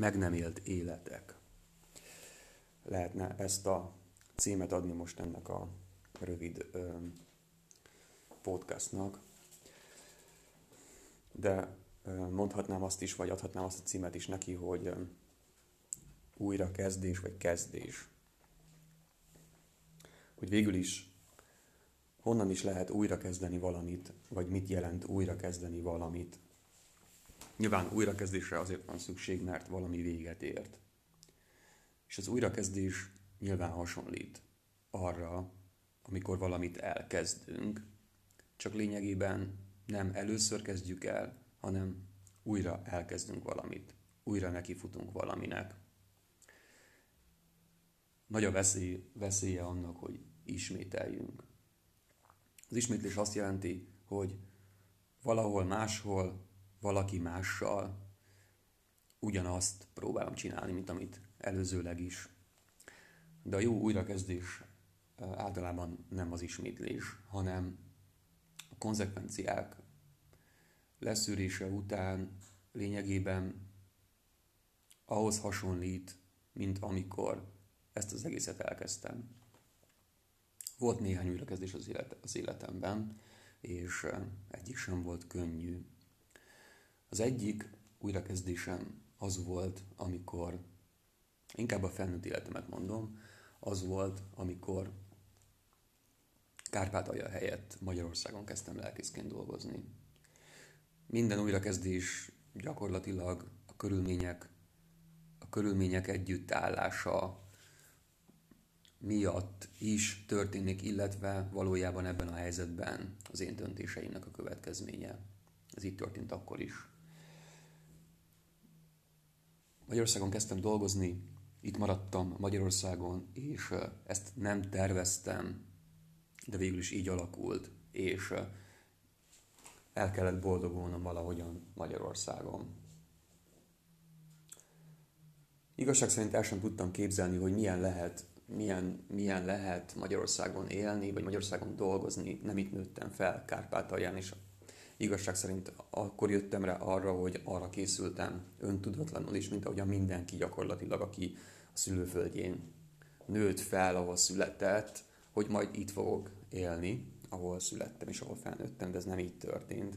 meg nem élt életek. Lehetne ezt a címet adni most ennek a rövid ö, podcastnak. De ö, mondhatnám azt is, vagy adhatnám azt a címet is neki, hogy ö, újra kezdés, vagy kezdés. Hogy végül is honnan is lehet újra kezdeni valamit, vagy mit jelent újra kezdeni valamit. Nyilván újrakezdésre azért van szükség, mert valami véget ért. És az újrakezdés nyilván hasonlít arra, amikor valamit elkezdünk, csak lényegében nem először kezdjük el, hanem újra elkezdünk valamit, újra nekifutunk valaminek. Nagy a veszély, veszélye annak, hogy ismételjünk. Az ismétlés azt jelenti, hogy valahol máshol, valaki mással ugyanazt próbálom csinálni, mint amit előzőleg is. De a jó újrakezdés általában nem az ismétlés, hanem a konzekvenciák leszűrése után lényegében ahhoz hasonlít, mint amikor ezt az egészet elkezdtem. Volt néhány újrakezdés az, élet, az életemben, és egyik sem volt könnyű. Az egyik újrakezdésem az volt, amikor, inkább a felnőtt életemet mondom, az volt, amikor Kárpátalja helyett Magyarországon kezdtem lelkészként dolgozni. Minden újrakezdés gyakorlatilag a körülmények, a körülmények együttállása miatt is történik, illetve valójában ebben a helyzetben az én döntéseimnek a következménye. Ez így történt akkor is. Magyarországon kezdtem dolgozni, itt maradtam Magyarországon, és ezt nem terveztem, de végül is így alakult, és el kellett boldogulnom valahogyan Magyarországon. Igazság szerint el sem tudtam képzelni, hogy milyen lehet, milyen, milyen lehet Magyarországon élni, vagy Magyarországon dolgozni. Nem itt nőttem fel Kárpátalján, és igazság szerint akkor jöttem rá arra, hogy arra készültem öntudatlanul is, mint ahogyan mindenki gyakorlatilag, aki a szülőföldjén nőtt fel, ahol született, hogy majd itt fogok élni, ahol születtem és ahol felnőttem, de ez nem így történt.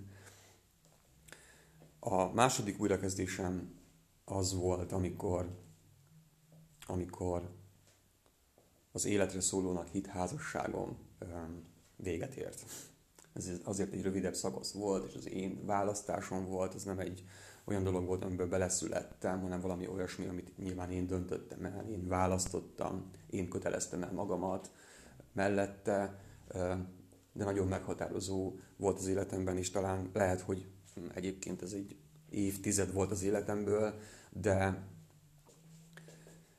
A második újrakezdésem az volt, amikor, amikor az életre szólónak hit házasságom véget ért. Ez azért egy rövidebb szakasz volt, és az én választásom volt, ez nem egy olyan dolog volt, amiből beleszülettem, hanem valami olyasmi, amit nyilván én döntöttem el, én választottam, én köteleztem el magamat mellette, de nagyon meghatározó volt az életemben, és talán lehet, hogy egyébként ez egy évtized volt az életemből, de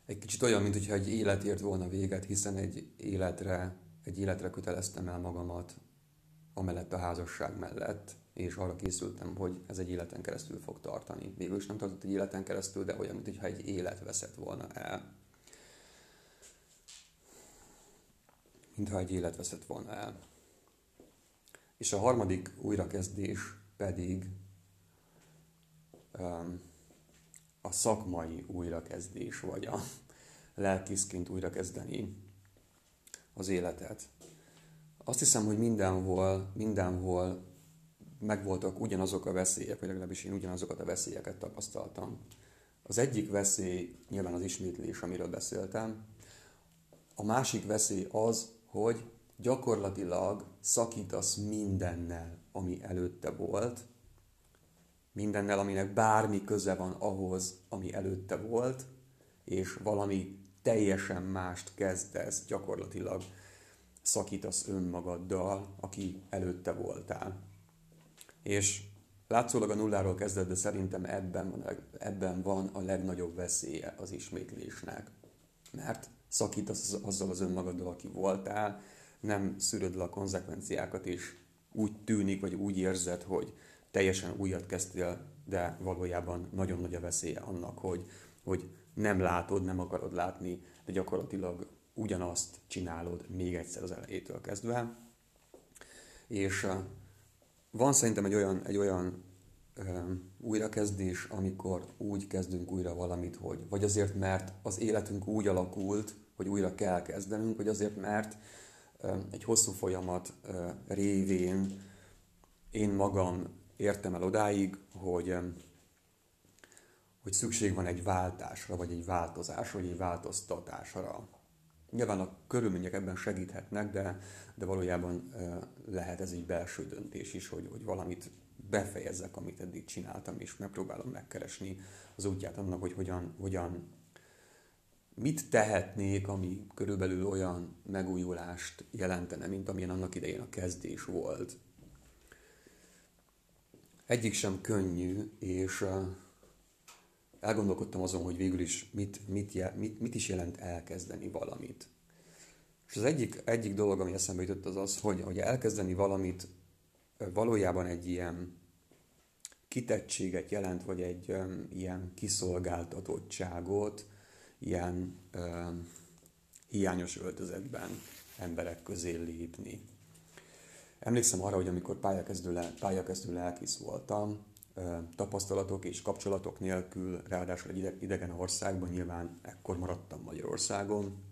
egy kicsit olyan, mintha egy élet ért volna véget, hiszen egy életre, egy életre köteleztem el magamat, amellett a házasság mellett, és arra készültem, hogy ez egy életen keresztül fog tartani. Végül is nem tartott egy életen keresztül, de olyan, mintha egy élet veszett volna el. Mintha egy élet veszett volna el. És a harmadik újrakezdés pedig um, a szakmai újrakezdés, vagy a lelkészként újrakezdeni az életet. Azt hiszem, hogy mindenhol, mindenhol megvoltak ugyanazok a veszélyek, vagy legalábbis én ugyanazokat a veszélyeket tapasztaltam. Az egyik veszély nyilván az ismétlés, amiről beszéltem. A másik veszély az, hogy gyakorlatilag szakítasz mindennel, ami előtte volt, mindennel, aminek bármi köze van ahhoz, ami előtte volt, és valami teljesen mást kezdesz gyakorlatilag szakítasz önmagaddal, aki előtte voltál. És látszólag a nulláról kezded, de szerintem ebben van, ebben van a legnagyobb veszélye az ismétlésnek. Mert szakítasz azzal az önmagaddal, aki voltál, nem szűröd le a konzekvenciákat, és úgy tűnik, vagy úgy érzed, hogy teljesen újat kezdtél, de valójában nagyon nagy a veszélye annak, hogy, hogy nem látod, nem akarod látni, de gyakorlatilag ugyanazt csinálod még egyszer az elejétől kezdve. És van szerintem egy olyan, egy olyan újrakezdés, amikor úgy kezdünk újra valamit, hogy vagy azért, mert az életünk úgy alakult, hogy újra kell kezdenünk, vagy azért, mert egy hosszú folyamat révén én magam értem el odáig, hogy, hogy szükség van egy váltásra, vagy egy változásra, vagy egy változtatásra. Nyilván a körülmények ebben segíthetnek, de, de valójában lehet ez egy belső döntés is, hogy, hogy valamit befejezzek, amit eddig csináltam, és megpróbálom megkeresni az útját annak, hogy hogyan, hogyan mit tehetnék, ami körülbelül olyan megújulást jelentene, mint amilyen annak idején a kezdés volt. Egyik sem könnyű, és elgondolkodtam azon, hogy végül is mit, mit, mit, mit is jelent elkezdeni valamit. És az egyik, egyik dolog, ami eszembe jutott, az az, hogy, hogy elkezdeni valamit valójában egy ilyen kitettséget jelent, vagy egy um, ilyen kiszolgáltatottságot, ilyen um, hiányos öltözetben emberek közé lépni. Emlékszem arra, hogy amikor pályakezdő, le, pályakezdő lelkész voltam, tapasztalatok és kapcsolatok nélkül, ráadásul egy idegen országban, nyilván ekkor maradtam Magyarországon,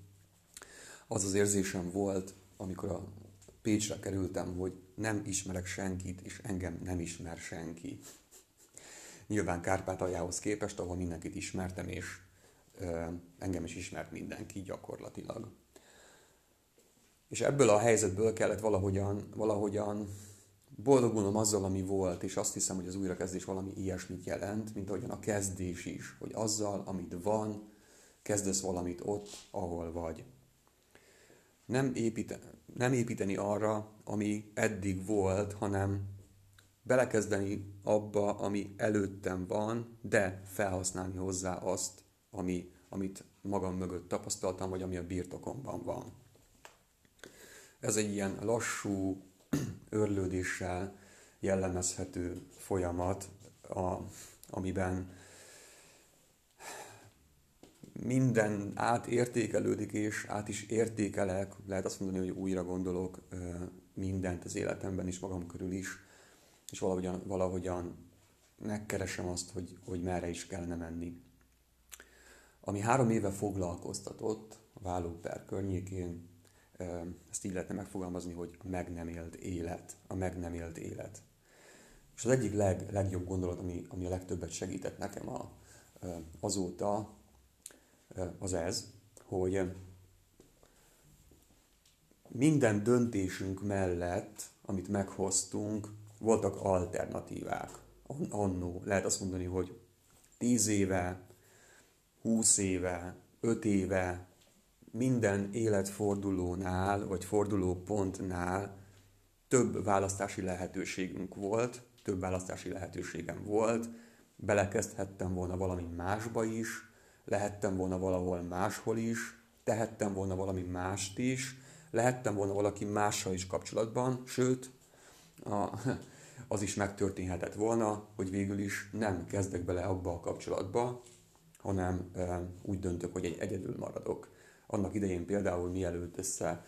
az az érzésem volt, amikor a Pécsre kerültem, hogy nem ismerek senkit, és engem nem ismer senki. Nyilván Kárpátaljához képest, ahol mindenkit ismertem, és engem is ismert mindenki gyakorlatilag. És ebből a helyzetből kellett valahogyan, valahogyan boldogulnom azzal, ami volt, és azt hiszem, hogy az újrakezdés valami ilyesmit jelent, mint ahogyan a kezdés is, hogy azzal, amit van, kezdesz valamit ott, ahol vagy. Nem, építe, nem építeni arra, ami eddig volt, hanem belekezdeni abba, ami előttem van, de felhasználni hozzá azt, ami, amit magam mögött tapasztaltam, vagy ami a birtokomban van. Ez egy ilyen lassú, örlődéssel jellemezhető folyamat, a, amiben minden átértékelődik, és át is értékelek, lehet azt mondani, hogy újra gondolok mindent az életemben is, magam körül is, és valahogyan, valahogyan megkeresem azt, hogy, hogy merre is kellene menni. Ami három éve foglalkoztatott a vállóper környékén, ezt így lehetne megfogalmazni, hogy meg nem élt élet, a meg nem élt élet. És az egyik leg, legjobb gondolat, ami, ami a legtöbbet segített nekem a, azóta, az ez, hogy minden döntésünk mellett, amit meghoztunk, voltak alternatívák. Annó lehet azt mondani, hogy 10 éve, 20 éve, 5 éve, minden életfordulónál, vagy fordulópontnál több választási lehetőségünk volt, több választási lehetőségem volt, belekezdhettem volna valami másba is, lehettem volna valahol máshol is, tehettem volna valami mást is, lehettem volna valaki mással is kapcsolatban, sőt, a, az is megtörténhetett volna, hogy végül is nem kezdek bele abba a kapcsolatba, hanem e, úgy döntök, hogy egy egyedül maradok. Annak idején például mielőtt össze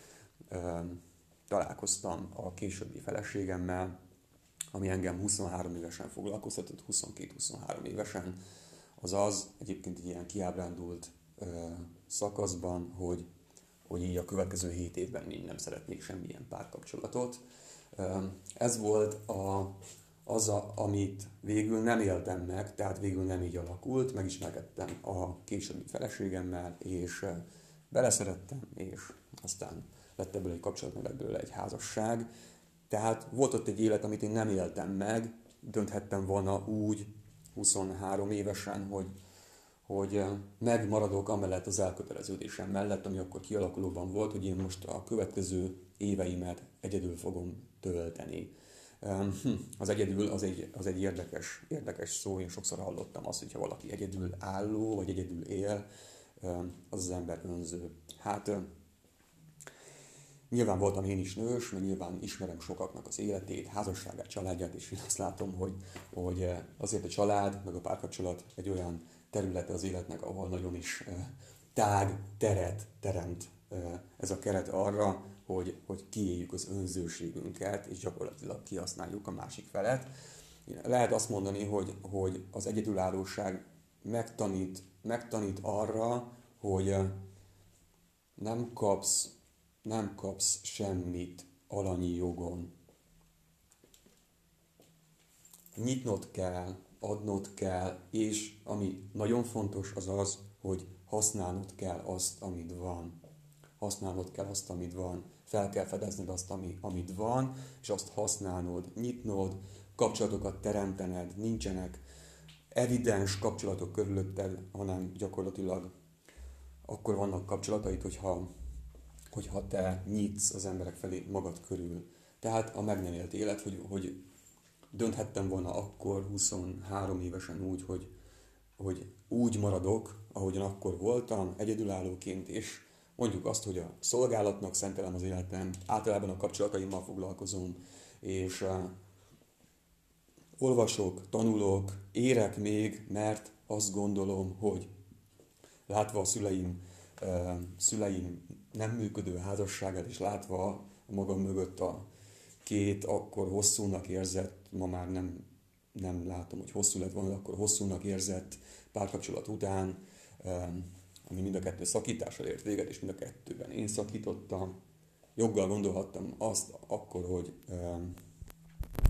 találkoztam a későbbi feleségemmel, ami engem 23 évesen foglalkoztatott, 22-23 évesen, az az egyébként egy ilyen kiábrándult ö, szakaszban, hogy, hogy így a következő 7 évben így nem szeretnék semmilyen párkapcsolatot. Ö, ez volt a, az, a, amit végül nem éltem meg, tehát végül nem így alakult, megismerkedtem a későbbi feleségemmel, és beleszerettem, és aztán lett ebből egy kapcsolat, lett ebből egy házasság. Tehát volt ott egy élet, amit én nem éltem meg, dönthettem volna úgy, 23 évesen, hogy, hogy eh, megmaradok amellett az elköteleződésem mellett, ami akkor kialakulóban volt, hogy én most a következő éveimet egyedül fogom tölteni. Hm, az egyedül az egy, az egy érdekes, érdekes szó, én sokszor hallottam azt, hogyha valaki egyedül álló, vagy egyedül él, az az ember önző. Hát Nyilván voltam én is nős, mert nyilván ismerem sokaknak az életét, házasságát, családját, és én azt látom, hogy, hogy azért a család, meg a párkapcsolat egy olyan területe az életnek, ahol nagyon is tág teret teremt ez a keret arra, hogy, hogy kiéljük az önzőségünket, és gyakorlatilag kihasználjuk a másik felet. lehet azt mondani, hogy, hogy az egyedülállóság megtanít, megtanít arra, hogy nem kapsz, nem kapsz semmit alanyi jogon. Nyitnod kell, adnod kell, és ami nagyon fontos az az, hogy használnod kell azt, amit van. Használnod kell azt, amit van. Fel kell fedezned azt, ami, amit van, és azt használnod, nyitnod, kapcsolatokat teremtened, nincsenek evidens kapcsolatok körülötted, hanem gyakorlatilag akkor vannak kapcsolataid, hogyha, hogyha te nyitsz az emberek felé magad körül. Tehát a meg nem élt élet, hogy, hogy dönthettem volna akkor 23 évesen úgy, hogy, hogy úgy maradok, ahogyan akkor voltam, egyedülállóként, és mondjuk azt, hogy a szolgálatnak szentelem az életem, általában a kapcsolataimmal foglalkozom, és olvasok, tanulok, érek még, mert azt gondolom, hogy látva a szüleim, szüleim nem működő házasságát, és látva magam mögött a két akkor hosszúnak érzett, ma már nem, nem látom, hogy hosszú lett volna, akkor hosszúnak érzett párkapcsolat után, ami mind a kettő szakítással ért véget, és mind a kettőben én szakítottam. Joggal gondolhattam azt akkor, hogy,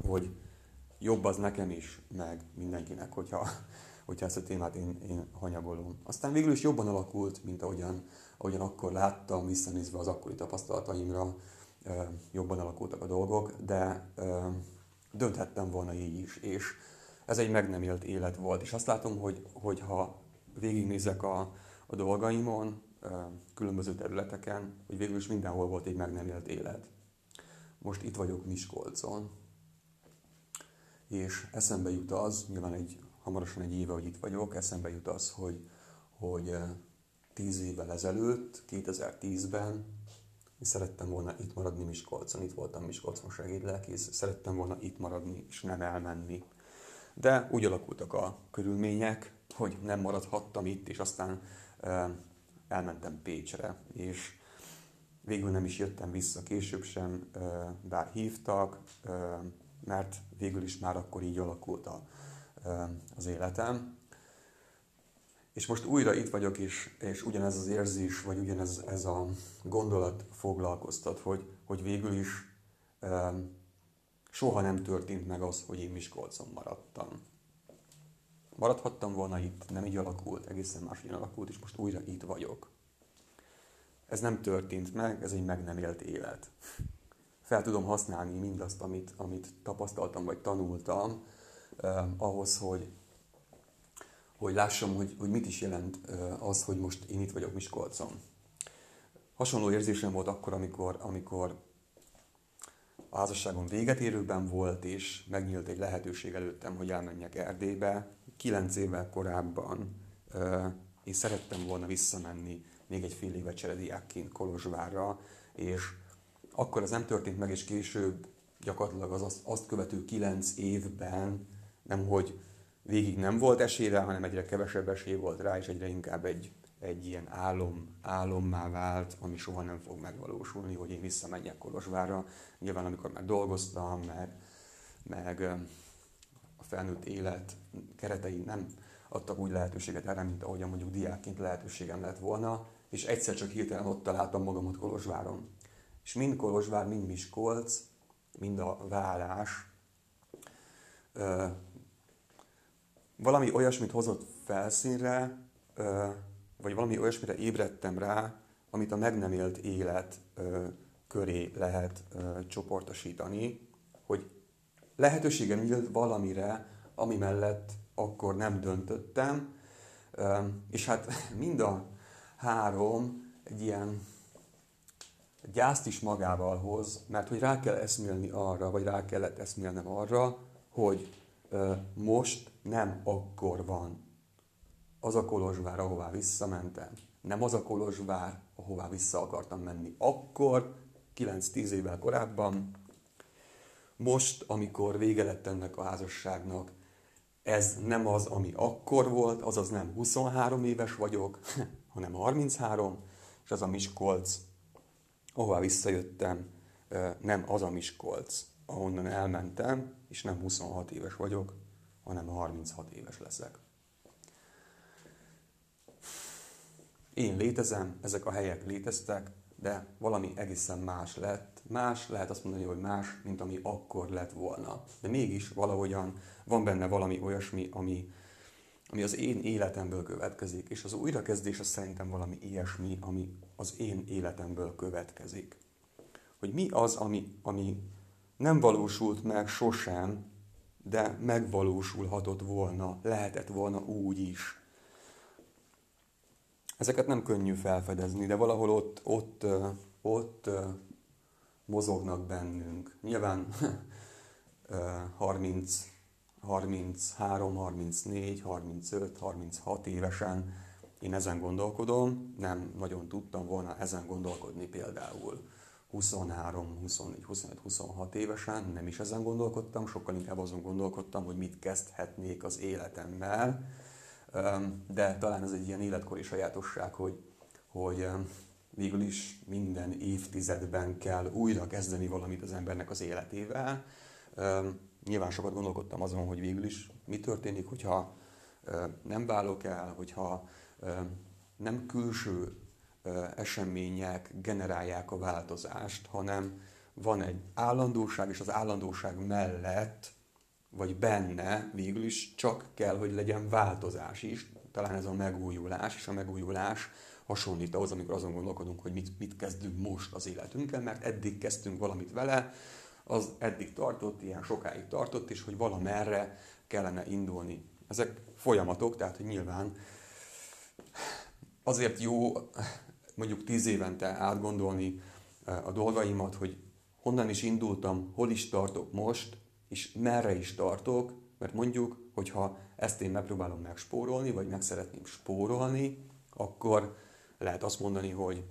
hogy jobb az nekem is, meg mindenkinek, hogyha, hogyha ezt a témát én, én hanyagolom. Aztán végül is jobban alakult, mint ahogyan, ahogyan akkor láttam, visszanézve az akkori tapasztalataimra, jobban alakultak a dolgok, de dönthettem volna így is, és ez egy meg nem élt élet volt. És azt látom, hogy, hogy ha végignézek a, a dolgaimon, különböző területeken, hogy végül is mindenhol volt egy meg nem élt élet. Most itt vagyok Miskolcon, és eszembe jut az, nyilván egy, hamarosan egy éve, hogy itt vagyok, eszembe jut az, hogy, hogy tíz évvel ezelőtt, 2010-ben én szerettem volna itt maradni Miskolcon, itt voltam Miskolcon segédlelkész, szerettem volna itt maradni és nem elmenni. De úgy alakultak a körülmények, hogy nem maradhattam itt, és aztán elmentem Pécsre, és végül nem is jöttem vissza később sem, bár hívtak, mert végül is már akkor így alakult a, az életem. És most újra itt vagyok, és, és ugyanez az érzés, vagy ugyanez ez a gondolat foglalkoztat, hogy, hogy végül is soha nem történt meg az, hogy én Miskolcon maradtam. Maradhattam volna itt, nem így alakult, egészen máshogyan alakult, és most újra itt vagyok. Ez nem történt meg, ez egy meg nem élt élet. Fel tudom használni mindazt, amit, amit tapasztaltam, vagy tanultam, eh, ahhoz, hogy, hogy lássam, hogy, hogy mit is jelent eh, az, hogy most én itt vagyok Miskolcon. Hasonló érzésem volt akkor, amikor, amikor a házasságom véget érőben volt, és megnyílt egy lehetőség előttem, hogy elmenjek Erdélybe. Kilenc évvel korábban én szerettem volna visszamenni még egy fél évet cserediákként Kolozsvárra, és akkor az nem történt meg, és később gyakorlatilag az azt, azt követő kilenc évben nem, hogy végig nem volt esélyre, hanem egyre kevesebb esély volt rá, és egyre inkább egy egy ilyen álom, álommá vált, ami soha nem fog megvalósulni, hogy én visszamenjek Kolozsvárra. Nyilván amikor már dolgoztam, meg, meg a felnőtt élet keretei nem adtak úgy lehetőséget erre, mint ahogyan mondjuk diákként lehetőségem lett volna, és egyszer csak hirtelen ott találtam magamat Kolozsváron. És mind Kolozsvár, mind Miskolc, mind a vállás valami olyasmit hozott felszínre, vagy valami olyasmire ébredtem rá, amit a meg nem élt élet ö, köré lehet ö, csoportosítani, hogy lehetőségem nyílt valamire, ami mellett akkor nem döntöttem, ö, és hát mind a három egy ilyen gyászt is magával hoz, mert hogy rá kell eszmélni arra, vagy rá kellett eszmélnem arra, hogy most nem akkor van az a Kolozsvár, ahová visszamentem, nem az a Kolozsvár, ahová vissza akartam menni akkor, 9-10 évvel korábban. Most, amikor vége lett ennek a házasságnak, ez nem az, ami akkor volt, azaz nem 23 éves vagyok, hanem 33, és az a Miskolc, ahová visszajöttem, nem az a Miskolc, ahonnan elmentem, és nem 26 éves vagyok, hanem 36 éves leszek. Én létezem, ezek a helyek léteztek, de valami egészen más lett. Más, lehet azt mondani, hogy más, mint ami akkor lett volna. De mégis valahogyan van benne valami olyasmi, ami, ami az én életemből következik, és az újrakezdés az szerintem valami ilyesmi, ami az én életemből következik. Hogy mi az, ami, ami nem valósult meg sosem, de megvalósulhatott volna, lehetett volna úgy is. Ezeket nem könnyű felfedezni, de valahol ott, ott, ott mozognak bennünk. Nyilván 30, 33, 34, 35, 36 évesen. Én ezen gondolkodom, nem nagyon tudtam volna ezen gondolkodni például. 23, 24, 25, 26 évesen, nem is ezen gondolkodtam, sokkal inkább azon gondolkodtam, hogy mit kezdhetnék az életemmel, de talán ez egy ilyen életkori sajátosság, hogy, hogy végül is minden évtizedben kell újra kezdeni valamit az embernek az életével. Nyilván sokat gondolkodtam azon, hogy végül is mi történik, hogyha nem válok el, hogyha nem külső események generálják a változást, hanem van egy állandóság, és az állandóság mellett, vagy benne végül is csak kell, hogy legyen változás is. Talán ez a megújulás, és a megújulás hasonlít ahhoz, amikor azon gondolkodunk, hogy mit, mit kezdünk most az életünkkel, mert eddig kezdtünk valamit vele, az eddig tartott, ilyen sokáig tartott, és hogy valamerre kellene indulni. Ezek folyamatok, tehát hogy nyilván azért jó mondjuk tíz évente átgondolni a dolgaimat, hogy honnan is indultam, hol is tartok most, és merre is tartok, mert mondjuk, hogyha ezt én megpróbálom megspórolni, vagy meg szeretném spórolni, akkor lehet azt mondani, hogy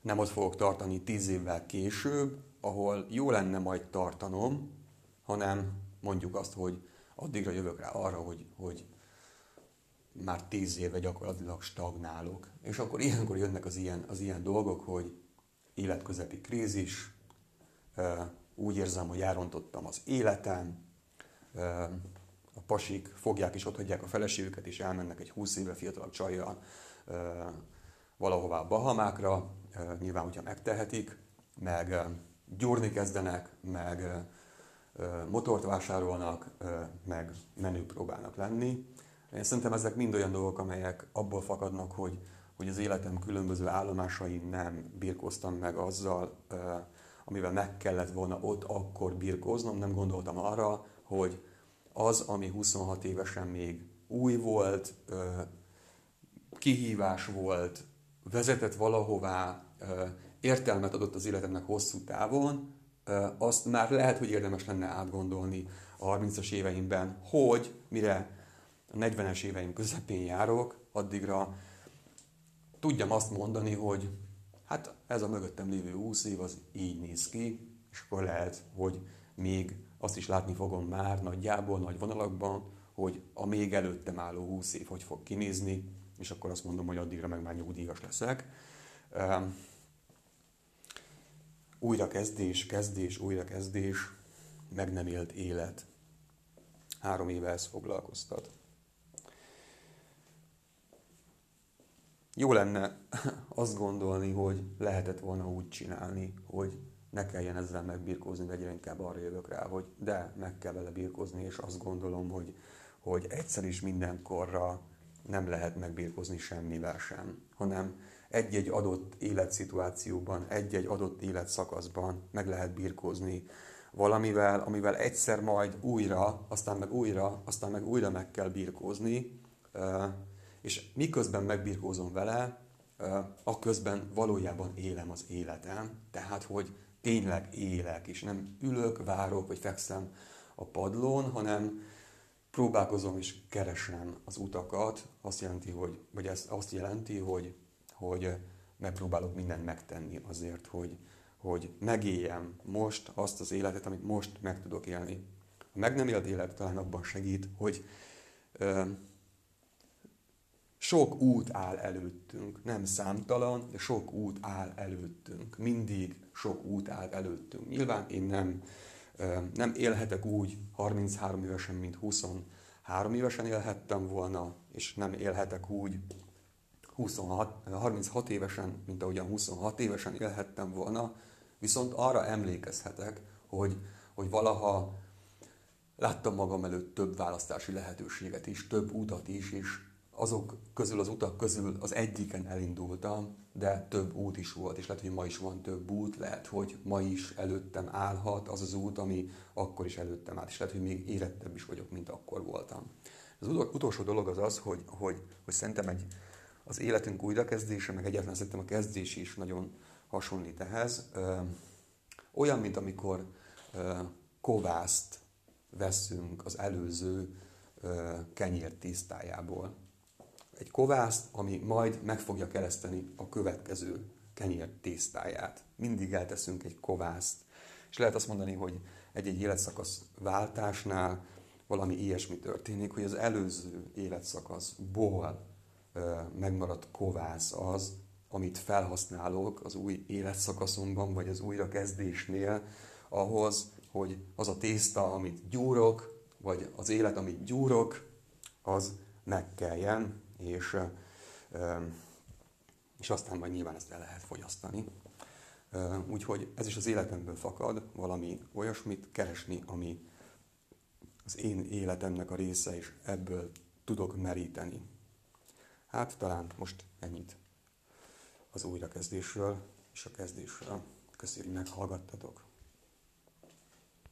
nem ott fogok tartani tíz évvel később, ahol jó lenne majd tartanom, hanem mondjuk azt, hogy addigra jövök rá arra, hogy, hogy már tíz éve gyakorlatilag stagnálok. És akkor ilyenkor jönnek az ilyen, az ilyen dolgok, hogy életközepi krízis, úgy érzem, hogy elrontottam az életem, a pasik fogják és otthagyják a feleségüket, és elmennek egy 20 éve fiatalabb csajjal valahová a Bahamákra, nyilván, hogyha megtehetik, meg gyúrni kezdenek, meg motort vásárolnak, meg menők próbálnak lenni. Én szerintem ezek mind olyan dolgok, amelyek abból fakadnak, hogy, hogy az életem különböző állomásain nem birkóztam meg azzal, amivel meg kellett volna ott akkor birkóznom, nem gondoltam arra, hogy az, ami 26 évesen még új volt, kihívás volt, vezetett valahová, értelmet adott az életemnek hosszú távon, azt már lehet, hogy érdemes lenne átgondolni a 30-as éveimben, hogy mire a 40-es éveim közepén járok, addigra tudjam azt mondani, hogy hát ez a mögöttem lévő 20 év az így néz ki, és akkor lehet, hogy még azt is látni fogom már nagyjából, nagy vonalakban, hogy a még előttem álló 20 év hogy fog kinézni, és akkor azt mondom, hogy addigra meg már nyugdíjas leszek. Újrakezdés, kezdés, újrakezdés, meg nem élt élet. Három éve ez foglalkoztat. Jó lenne azt gondolni, hogy lehetett volna úgy csinálni, hogy ne kelljen ezzel megbirkózni, de egyre inkább arra jövök rá, hogy de, meg kell vele birkózni, és azt gondolom, hogy, hogy egyszer is mindenkorra nem lehet megbirkózni semmivel sem, hanem egy-egy adott életszituációban, egy-egy adott életszakaszban meg lehet birkózni valamivel, amivel egyszer majd újra, aztán meg újra, aztán meg újra meg kell birkózni, és miközben megbirkózom vele, a közben valójában élem az életem, tehát hogy tényleg élek, és nem ülök, várok, vagy fekszem a padlón, hanem próbálkozom és keresem az utakat, azt jelenti, hogy, vagy ez azt jelenti, hogy, hogy megpróbálok mindent megtenni azért, hogy, hogy megéljem most azt az életet, amit most meg tudok élni. A meg nem élt élet talán abban segít, hogy sok út áll előttünk, nem számtalan, de sok út áll előttünk. Mindig sok út áll előttünk. Nyilván én nem Nem élhetek úgy 33 évesen, mint 23 évesen élhettem volna, és nem élhetek úgy 26, 36 évesen, mint ahogyan 26 évesen élhettem volna, viszont arra emlékezhetek, hogy, hogy valaha láttam magam előtt több választási lehetőséget is, több utat is, és azok közül, az utak közül az egyiken elindultam, de több út is volt, és lehet, hogy ma is van több út, lehet, hogy ma is előttem állhat az az út, ami akkor is előttem állt, és lehet, hogy még érettebb is vagyok, mint akkor voltam. Az utolsó dolog az az, hogy, hogy, hogy szerintem egy, az életünk újrakezdése, meg egyáltalán szerintem a kezdés is nagyon hasonlít ehhez. Olyan, mint amikor kovászt veszünk az előző kenyér tisztájából egy kovászt, ami majd meg fogja kereszteni a következő kenyér tésztáját. Mindig elteszünk egy kovászt. És lehet azt mondani, hogy egy-egy életszakasz váltásnál valami ilyesmi történik, hogy az előző életszakaszból megmaradt kovász az, amit felhasználok az új életszakaszomban, vagy az újrakezdésnél, ahhoz, hogy az a tészta, amit gyúrok, vagy az élet, amit gyúrok, az megkeljen, és, és aztán majd nyilván ezt el lehet fogyasztani. Úgyhogy ez is az életemből fakad, valami olyasmit keresni, ami az én életemnek a része, és ebből tudok meríteni. Hát talán most ennyit az újrakezdésről és a kezdésről. Köszönjük, hogy meghallgattatok.